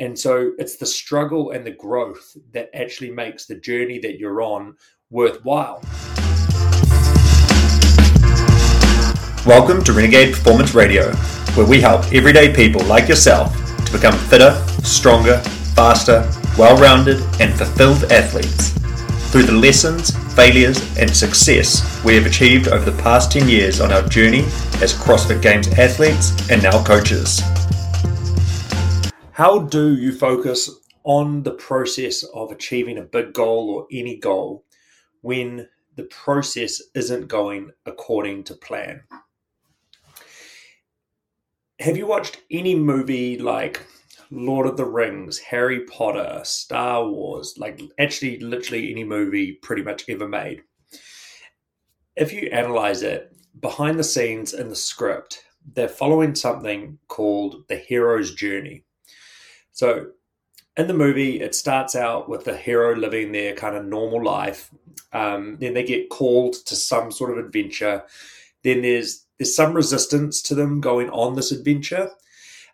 And so it's the struggle and the growth that actually makes the journey that you're on worthwhile. Welcome to Renegade Performance Radio, where we help everyday people like yourself to become fitter, stronger, faster, well rounded, and fulfilled athletes. Through the lessons, failures, and success we have achieved over the past 10 years on our journey as CrossFit Games athletes and now coaches. How do you focus on the process of achieving a big goal or any goal when the process isn't going according to plan? Have you watched any movie like Lord of the Rings, Harry Potter, Star Wars, like actually literally any movie pretty much ever made? If you analyze it, behind the scenes in the script, they're following something called the hero's journey. So in the movie, it starts out with the hero living their kind of normal life. Um, then they get called to some sort of adventure. Then there's there's some resistance to them going on this adventure.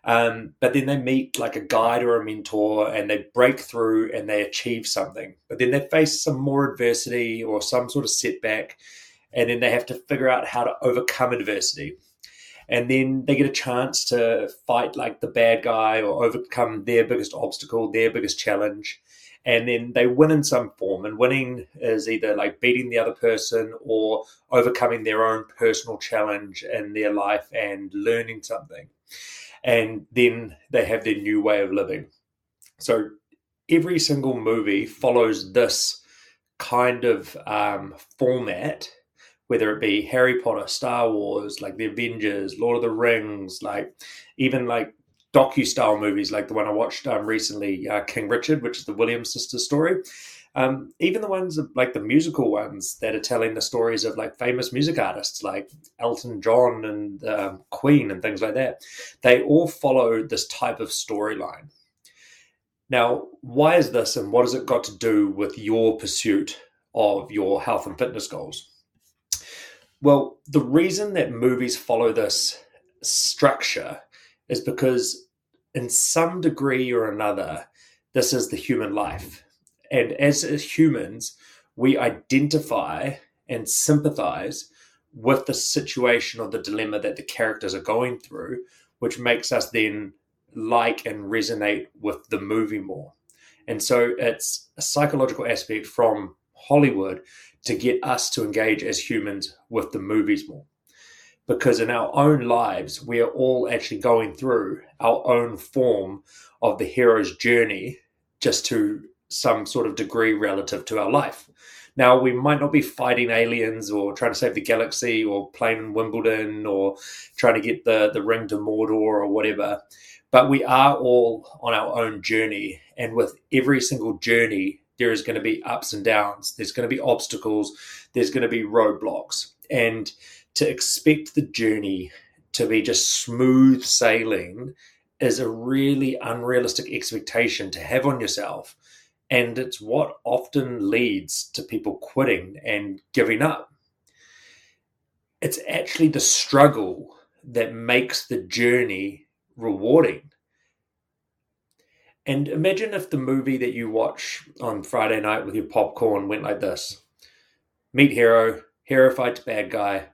Um, but then they meet like a guide or a mentor and they break through and they achieve something. But then they face some more adversity or some sort of setback. And then they have to figure out how to overcome adversity and then they get a chance to fight like the bad guy or overcome their biggest obstacle, their biggest challenge. And then they win in some form. And winning is either like beating the other person or overcoming their own personal challenge in their life and learning something. And then they have their new way of living. So every single movie follows this kind of um, format whether it be Harry Potter, Star Wars, like the Avengers, Lord of the Rings, like even like docu style movies like the one I watched um, recently, uh, King Richard, which is the Williams sisters story. Um, even the ones like the musical ones that are telling the stories of like famous music artists like Elton John and um, Queen and things like that, they all follow this type of storyline. Now, why is this and what has it got to do with your pursuit of your health and fitness goals? Well, the reason that movies follow this structure is because, in some degree or another, this is the human life. And as humans, we identify and sympathize with the situation or the dilemma that the characters are going through, which makes us then like and resonate with the movie more. And so it's a psychological aspect from Hollywood to get us to engage as humans with the movies more. Because in our own lives, we are all actually going through our own form of the hero's journey just to some sort of degree relative to our life. Now, we might not be fighting aliens or trying to save the galaxy or playing Wimbledon or trying to get the, the ring to Mordor or whatever, but we are all on our own journey. And with every single journey, there is going to be ups and downs. There's going to be obstacles. There's going to be roadblocks. And to expect the journey to be just smooth sailing is a really unrealistic expectation to have on yourself. And it's what often leads to people quitting and giving up. It's actually the struggle that makes the journey rewarding. And imagine if the movie that you watch on Friday night with your popcorn went like this Meet hero, hero fights bad guy,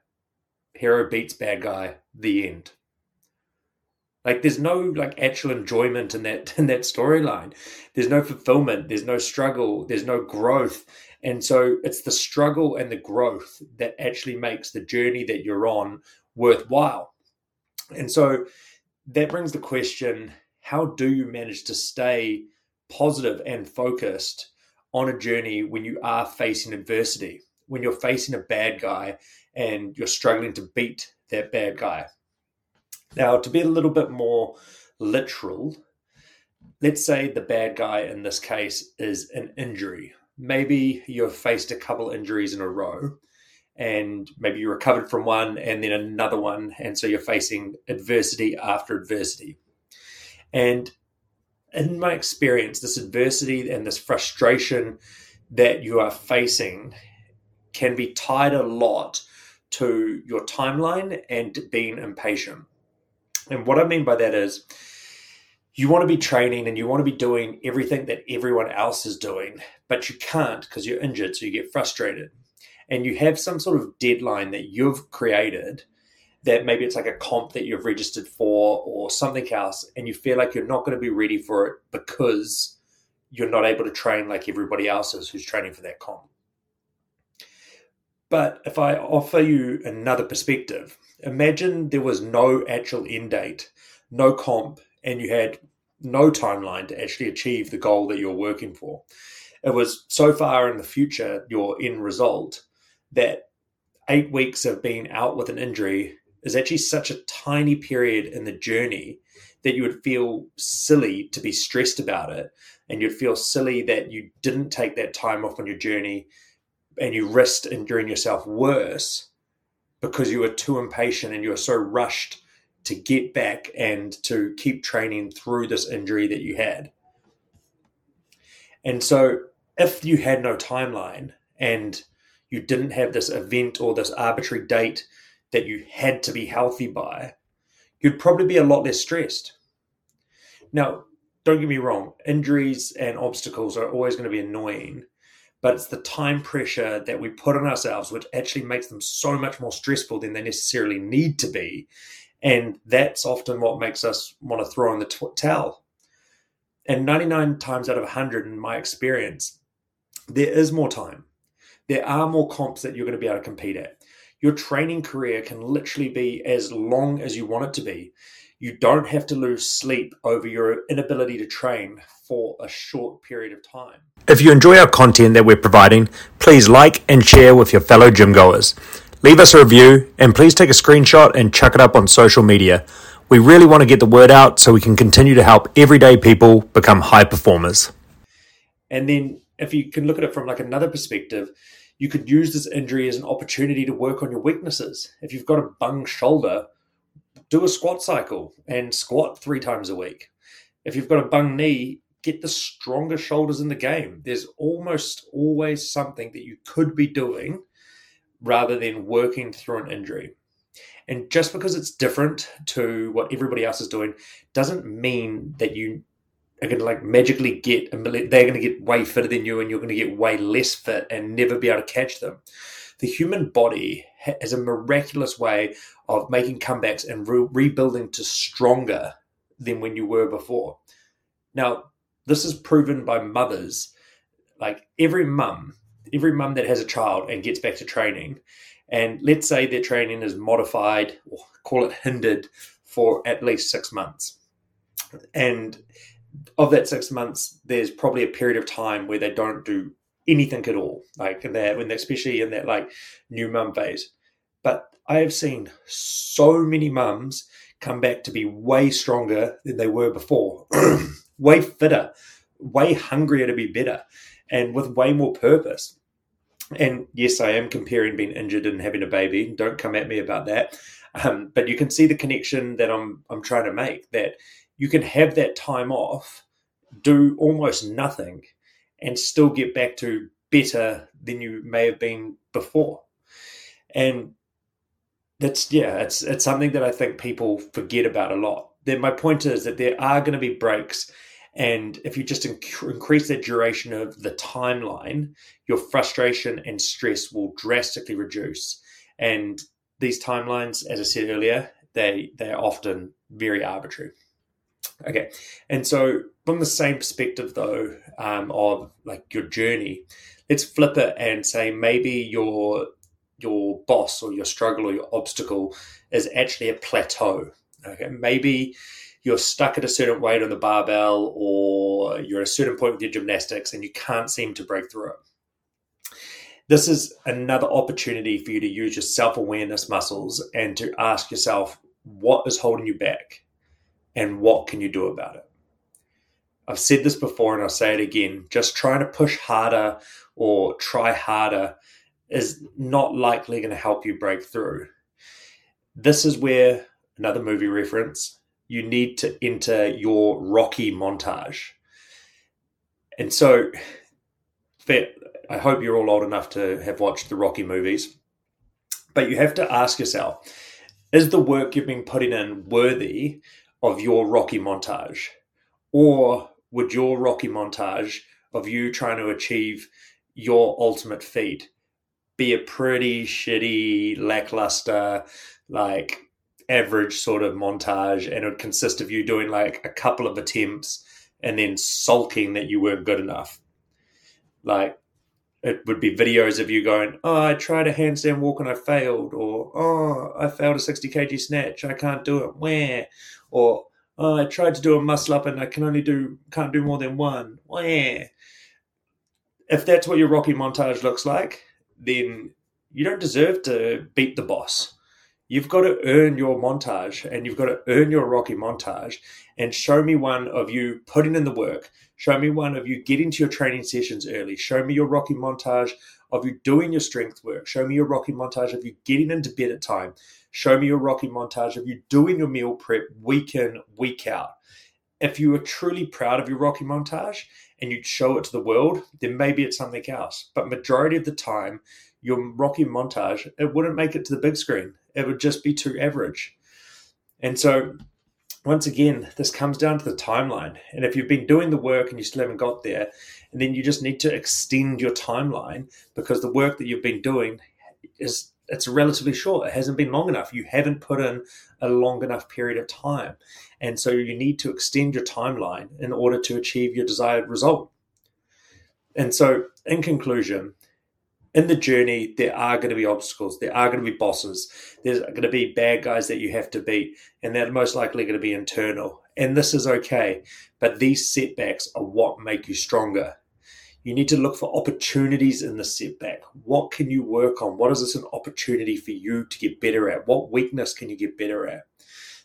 hero beats bad guy, the end. Like there's no like actual enjoyment in that in that storyline. There's no fulfillment, there's no struggle, there's no growth. And so it's the struggle and the growth that actually makes the journey that you're on worthwhile. And so that brings the question how do you manage to stay positive and focused on a journey when you are facing adversity, when you're facing a bad guy and you're struggling to beat that bad guy? Now, to be a little bit more literal, let's say the bad guy in this case is an injury. Maybe you've faced a couple injuries in a row and maybe you recovered from one and then another one. And so you're facing adversity after adversity. And in my experience, this adversity and this frustration that you are facing can be tied a lot to your timeline and being impatient. And what I mean by that is you want to be training and you want to be doing everything that everyone else is doing, but you can't because you're injured, so you get frustrated. And you have some sort of deadline that you've created that maybe it's like a comp that you've registered for or something else, and you feel like you're not going to be ready for it because you're not able to train like everybody else is who's training for that comp. But if I offer you another perspective, imagine there was no actual end date, no comp, and you had no timeline to actually achieve the goal that you're working for. It was so far in the future, your end result, that eight weeks of being out with an injury is actually such a tiny period in the journey that you would feel silly to be stressed about it. And you'd feel silly that you didn't take that time off on your journey and you risked injuring yourself worse because you were too impatient and you were so rushed to get back and to keep training through this injury that you had. And so, if you had no timeline and you didn't have this event or this arbitrary date that you had to be healthy by, you'd probably be a lot less stressed. Now, don't get me wrong, injuries and obstacles are always going to be annoying, but it's the time pressure that we put on ourselves which actually makes them so much more stressful than they necessarily need to be. And that's often what makes us want to throw in the t- towel. And 99 times out of 100, in my experience, there is more time. There are more comps that you're going to be able to compete at. Your training career can literally be as long as you want it to be. You don't have to lose sleep over your inability to train for a short period of time. If you enjoy our content that we're providing, please like and share with your fellow gym goers. Leave us a review and please take a screenshot and chuck it up on social media. We really want to get the word out so we can continue to help everyday people become high performers. And then if you can look at it from like another perspective, you could use this injury as an opportunity to work on your weaknesses. If you've got a bung shoulder, do a squat cycle and squat three times a week. If you've got a bung knee, get the strongest shoulders in the game. There's almost always something that you could be doing rather than working through an injury. And just because it's different to what everybody else is doing doesn't mean that you are going to like magically get they're going to get way fitter than you and you're going to get way less fit and never be able to catch them. The human body has a miraculous way of making comebacks and re- rebuilding to stronger than when you were before. Now, this is proven by mothers. Like every mum, every mum that has a child and gets back to training, and let's say their training is modified or call it hindered for at least six months. And of that six months, there's probably a period of time where they don't do anything at all, like in that when they're especially in that like new mum phase. But I have seen so many mums come back to be way stronger than they were before. way fitter, way hungrier to be better, and with way more purpose. And yes, I am comparing being injured and having a baby. Don't come at me about that. Um, but you can see the connection that I'm I'm trying to make. That you can have that time off, do almost nothing, and still get back to better than you may have been before. And that's yeah, it's it's something that I think people forget about a lot. Then my point is that there are going to be breaks and if you just inc- increase the duration of the timeline, your frustration and stress will drastically reduce. And these timelines, as I said earlier, they they're often very arbitrary. Okay, and so from the same perspective though um, of like your journey, let's flip it and say maybe your your boss or your struggle or your obstacle is actually a plateau. Okay, maybe you're stuck at a certain weight on the barbell or you're at a certain point with your gymnastics and you can't seem to break through it. This is another opportunity for you to use your self awareness muscles and to ask yourself what is holding you back and what can you do about it. I've said this before and I'll say it again just trying to push harder or try harder is not likely going to help you break through. This is where another movie reference you need to enter your Rocky montage. And so, I hope you're all old enough to have watched the Rocky movies, but you have to ask yourself is the work you've been putting in worthy of your Rocky montage? Or would your Rocky montage of you trying to achieve your ultimate feat be a pretty shitty, lackluster, like average sort of montage, and it would consist of you doing like a couple of attempts and then sulking that you weren't good enough. Like it would be videos of you going, "Oh, I tried a handstand walk and I failed," or "Oh, I failed a sixty kg snatch, I can't do it." Where? Or oh, I tried to do a muscle up and I can only do can't do more than one. Where? If that's what your Rocky montage looks like, then you don't deserve to beat the boss. You've got to earn your montage and you've got to earn your Rocky montage and show me one of you putting in the work. Show me one of you getting to your training sessions early. Show me your Rocky montage of you doing your strength work. Show me your Rocky montage of you getting into bed at time. Show me your Rocky montage of you doing your meal prep week in, week out. If you are truly proud of your Rocky montage and you'd show it to the world, then maybe it's something else. But majority of the time, your Rocky montage, it wouldn't make it to the big screen. It would just be too average. And so, once again, this comes down to the timeline. And if you've been doing the work and you still haven't got there, and then you just need to extend your timeline because the work that you've been doing is it's relatively short. It hasn't been long enough. You haven't put in a long enough period of time. And so you need to extend your timeline in order to achieve your desired result. And so, in conclusion, in the journey, there are going to be obstacles. There are going to be bosses. There's going to be bad guys that you have to beat, and they're most likely going to be internal. And this is okay. But these setbacks are what make you stronger. You need to look for opportunities in the setback. What can you work on? What is this an opportunity for you to get better at? What weakness can you get better at?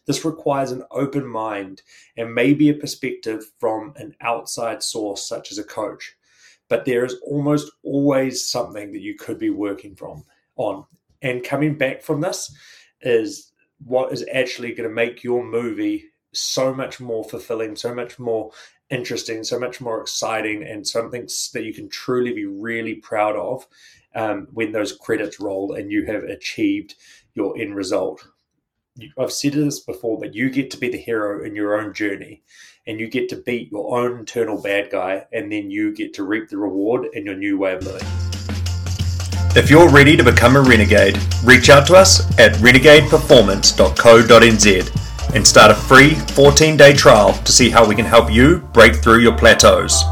This requires an open mind and maybe a perspective from an outside source, such as a coach but there is almost always something that you could be working from on. And coming back from this is what is actually going to make your movie so much more fulfilling, so much more interesting, so much more exciting, and something that you can truly be really proud of um, when those credits roll and you have achieved your end result. I've said this before, but you get to be the hero in your own journey and you get to beat your own internal bad guy, and then you get to reap the reward in your new way of living. If you're ready to become a renegade, reach out to us at renegadeperformance.co.nz and start a free 14 day trial to see how we can help you break through your plateaus.